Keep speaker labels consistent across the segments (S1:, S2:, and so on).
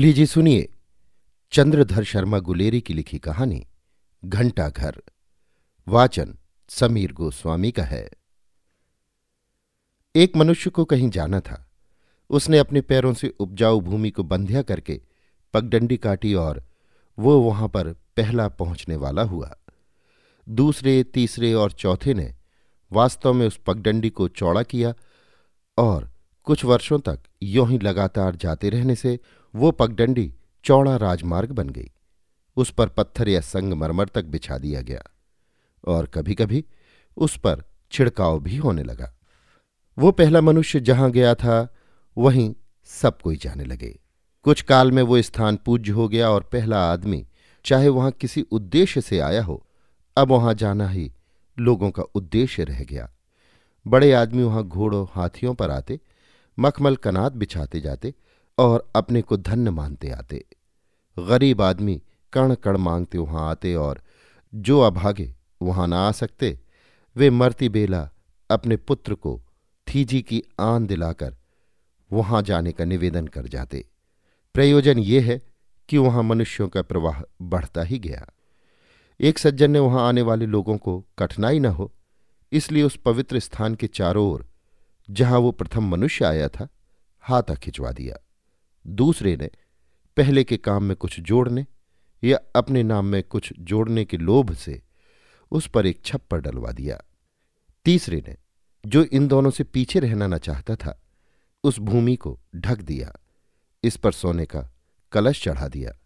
S1: लीजिए सुनिए। चंद्रधर शर्मा गुलेरी की लिखी कहानी, घंटा घर। वाचन समीर गोस्वामी का है। एक मनुष्य को कहीं जाना था। उसने अपने पैरों से उपजाऊ भूमि को बंध्या करके पगडंडी काटी और वो वहाँ पर पहला पहुँचने वाला हुआ। दूसरे, तीसरे और चौथे ने वास्तव में उस पगडंडी को चौड़ा किया और कुछ वर्षों तक यों ही लगातार जाते रहने से वो पगडंडी चौड़ा राजमार्ग बन गई। उस पर पत्थर या संगमरमर तक बिछा दिया गया और कभी कभी उस पर छिड़काव भी होने लगा। वो पहला मनुष्य जहाँ गया था, वहीं सब कोई जाने लगे। कुछ काल में वो स्थान पूज्य हो गया और पहला आदमी, चाहे वहाँ किसी उद्देश्य से आया हो, अब वहाँ जाना ही लोगों का उद्देश्य रह गया। बड़े आदमी वहाँ घोड़ों, हाथियों पर आते, मखमल कनात बिछाते जाते और अपने को धन्य मानते आते। गरीब आदमी कण कण मांगते वहाँ आते और जो अभागे वहाँ ना आ सकते, वे मरती बेला अपने पुत्र को थीजी की आन दिलाकर वहाँ जाने का निवेदन कर जाते। प्रयोजन ये है कि वहाँ मनुष्यों का प्रवाह बढ़ता ही गया। एक सज्जन ने वहाँ आने वाले लोगों को कठिनाई न हो, इसलिए उस पवित्र स्थान के चारों ओर जहाँ वो प्रथम मनुष्य आया था, हाथा खिंचवा दिया। दूसरे ने पहले के काम में कुछ जोड़ने या अपने नाम में कुछ जोड़ने के लोभ से उस पर एक छप्पर डलवा दिया। तीसरे ने, जो इन दोनों से पीछे रहना न चाहता था, उस भूमि को ढक दिया। इस पर सोने का कलश चढ़ा दिया।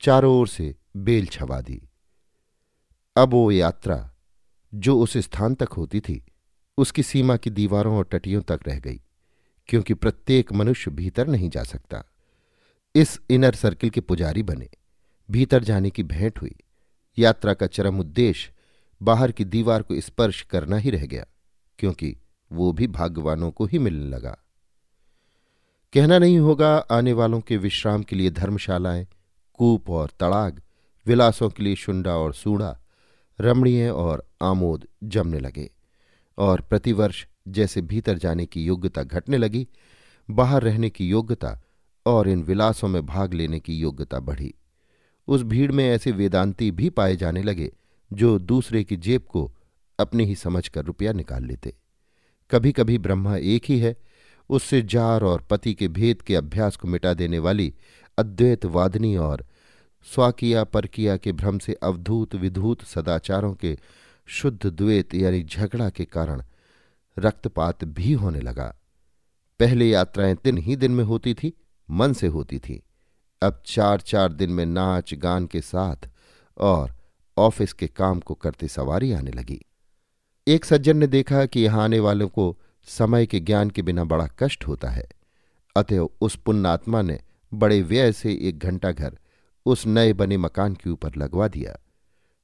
S1: चारों ओर से बेल छवा दी। अब वो यात्रा, जो उस स्थान तक होती थी, उसकी सीमा की दीवारों और टटियों तक रह गई। क्योंकि प्रत्येक मनुष्य भीतर नहीं जा सकता। इस इनर सर्किल के पुजारी बने। भीतर जाने की भेंट हुई। यात्रा का चरम उद्देश्य बाहर की दीवार को स्पर्श करना ही रह गया, क्योंकि वो भी भाग्यवानों को ही मिलने लगा। कहना नहीं होगा, आने वालों के विश्राम के लिए धर्मशालाएँ, कूप और तड़ाग, विलासों के लिए शुंडा और सूढ़ा रमणीय और आमोद जमने लगे और प्रतिवर्ष जैसे भीतर जाने की योग्यता घटने लगी, बाहर रहने की योग्यता और इन विलासों में भाग लेने की योग्यता बढ़ी। उस भीड़ में ऐसे वेदांती भी पाए जाने लगे, जो दूसरे की जेब को अपनी ही समझकर रुपया निकाल लेते। कभी कभी ब्रह्मा एक ही है, उससे जार और पति के भेद के अभ्यास को मिटा देने वाली अद्वैत वादनी और स्वाकिया परकिया के भ्रम से अवधूत विधूत सदाचारों के शुद्ध द्वैत यानी झगड़ा के कारण रक्तपात भी होने लगा। पहले यात्राएँ दिन ही दिन में होती थी, मन से होती थी। अब चार चार दिन में नाच गान के साथ और ऑफ़िस के काम को करते सवारी आने लगी। एक सज्जन ने देखा कि यहाँ आने वालों को समय के ज्ञान के बिना बड़ा कष्ट होता है। अतएव उस पुण्यात्मा ने बड़े व्यय से एक घंटा घर उस नए बने मकान के ऊपर लगवा दिया।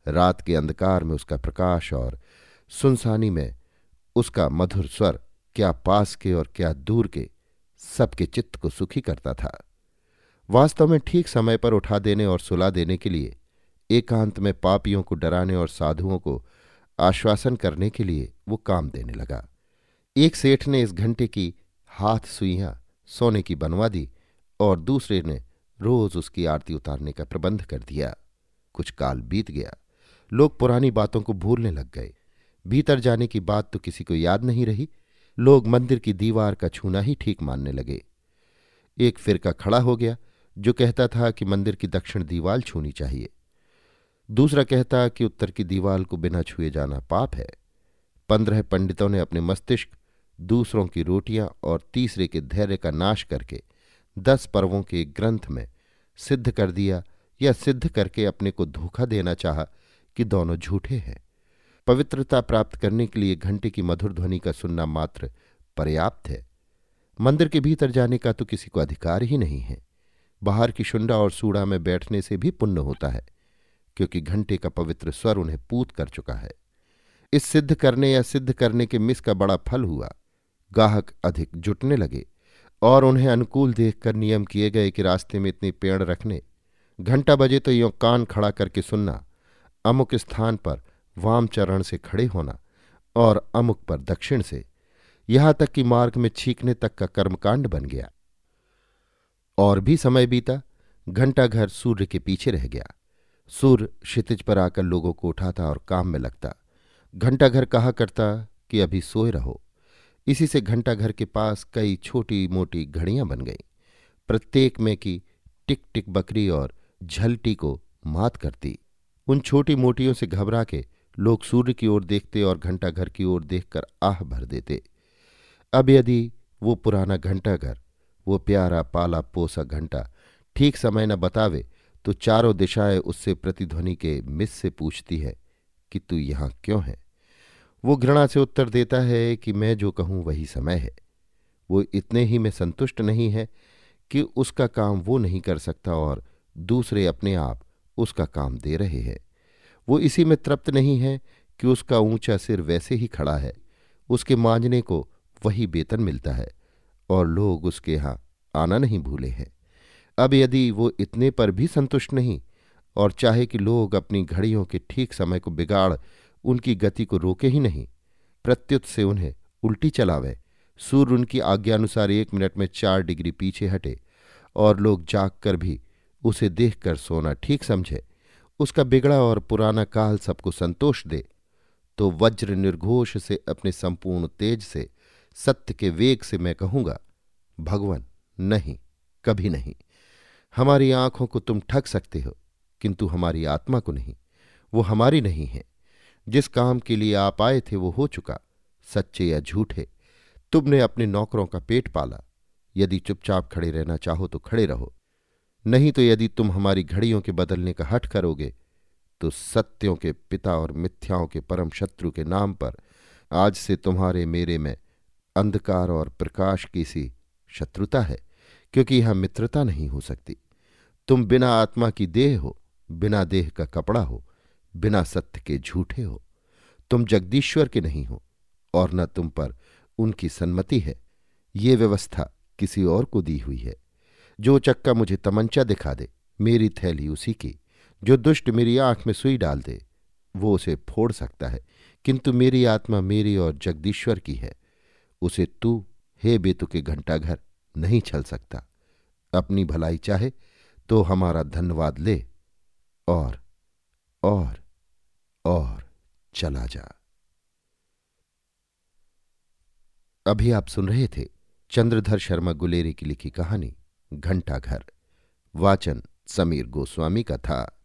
S1: रात के अंधकार में उसका प्रकाश और सुनसानी में उसका मधुर स्वर क्या पास के और क्या दूर के सबके चित्त को सुखी करता था। वास्तव में ठीक समय पर उठा देने और सुला देने के लिए, एकांत में पापियों को डराने और साधुओं को आश्वासन करने के लिए वो काम देने लगा। एक सेठ ने इस घंटे की हाथ सुइयाँ सोने की बनवा दी और दूसरे ने रोज उसकी आरती उतारने का प्रबंध कर दिया। कुछ काल बीत गया। लोग पुरानी बातों को भूलने लग गए। भीतर जाने की बात तो किसी को याद नहीं रही। लोग मंदिर की दीवार का छूना ही ठीक मानने लगे। एक फिरका खड़ा हो गया, जो कहता था कि मंदिर की दक्षिण दीवाल छूनी चाहिए। दूसरा कहता कि उत्तर की दीवाल को बिना छुए जाना पाप है। पंद्रह पंडितों ने अपने मस्तिष्क, दूसरों की रोटियाँ और तीसरे के धैर्य का नाश करके दस पर्वों के एक ग्रंथ में सिद्ध कर दिया या सिद्ध करके अपने को धोखा देना चाहा कि दोनों झूठे हैं। पवित्रता प्राप्त करने के लिए घंटे की मधुर ध्वनि का सुनना मात्र पर्याप्त है। मंदिर के भीतर जाने का तो किसी को अधिकार ही नहीं है। बाहर की शुंडा और सूड़ा में बैठने से भी पुण्य होता है, क्योंकि घंटे का पवित्र स्वर उन्हें पूत कर चुका है। इस सिद्ध करने या सिद्ध करने के मिस का बड़ा फल हुआ। गाहक अधिक जुटने लगे और उन्हें अनुकूल देखकर नियम किए गए कि रास्ते में इतनी पेड़ रखने। घंटा बजे तो यों कान खड़ा करके सुनना, अमुक स्थान पर वाम चरण से खड़े होना और अमुक पर दक्षिण से, यहाँ तक कि मार्ग में छींकने तक का कर्मकांड बन गया। और भी समय बीता, घंटा घर सूर्य के पीछे रह गया। सूर्य क्षितिज पर आकर लोगों को उठाता और काम में लगता। घंटा घर कहा करता कि अभी सोए रहो। इसी से घंटा घर के पास कई छोटी मोटी घड़ियाँ बन गईं। प्रत्येक में की टिक टिक बकरी और झलटी को मात करती। उन छोटी मोटियों से घबरा के लोग सूर्य की ओर देखते और घंटा घर की ओर देखकर आह भर देते। अब यदि वो पुराना घंटा घर वो प्यारा पाला पोसा घंटा ठीक समय न बतावे तो चारों दिशाएँ उससे प्रतिध्वनि के मिस से पूछती है कि तू यहाँ क्यों है? वो घृणा से उत्तर देता है कि मैं जो कहूँ वही समय है। वो इतने ही में संतुष्ट नहीं है कि उसका काम वो नहीं कर सकता और दूसरे अपने आप उसका काम दे रहे हैं। वो इसी में तृप्त नहीं है कि उसका ऊँचा सिर वैसे ही खड़ा है। उसके मांझने को वही वेतन मिलता है और लोग उसके यहाँ आना नहीं भूले हैं। अब यदि वो इतने पर भी संतुष्ट नहीं और चाहे कि लोग अपनी घड़ियों के ठीक समय को बिगाड़ उनकी गति को रोके ही नहीं, प्रत्युत से उन्हें उल्टी चलावे। सूर्य उनकी आज्ञानुसार एक मिनट में चार डिग्री पीछे हटे और लोग जाग कर भी उसे देखकर सोना ठीक समझे। उसका बिगड़ा और पुराना काल सबको संतोष दे तो वज्र निर्घोष से अपने संपूर्ण तेज से, सत्य के वेग से मैं कहूँगा, भगवान, नहीं, कभी नहीं। हमारी आँखों को तुम ठग सकते हो, किंतु हमारी आत्मा को नहीं, वो हमारी नहीं है। जिस काम के लिए आप आए थे वो हो चुका, सच्चे या झूठे। तुमने अपने नौकरों का पेट पाला, यदि चुपचाप खड़े रहना चाहो तो खड़े रहो नहीं तो यदि तुम हमारी घड़ियों के बदलने का हट करोगे तो सत्यों के पिता और मिथ्याओं के परम शत्रु के नाम पर आज से तुम्हारे मेरे में अंधकार और प्रकाश की सी शत्रुता है, क्योंकि यह मित्रता नहीं हो सकती। तुम बिना आत्मा की देह हो, बिना देह का कपड़ा हो, बिना सत्य के झूठे हो। तुम जगदीश्वर के नहीं हो, और न तुम पर उनकी सन्मति है। ये व्यवस्था किसी और को दी हुई है। जो चक्का मुझे तमंचा दिखा दे, मेरी थैली उसी की, जो दुष्ट मेरी आँख में सुई डाल दे, वो उसे फोड़ सकता है, किंतु मेरी आत्मा मेरी और जगदीश्वर की है। उसे तू, हे बेतु के घंटाघर, नहीं छल सकता। अपनी भलाई चाहे तो हमारा धन्यवाद ले, और और और चला जा। अभी आप सुन रहे थे चंद्रधर शर्मा गुलेरी की लिखी कहानी। घंटा घर वाचन समीर गोस्वामी का था।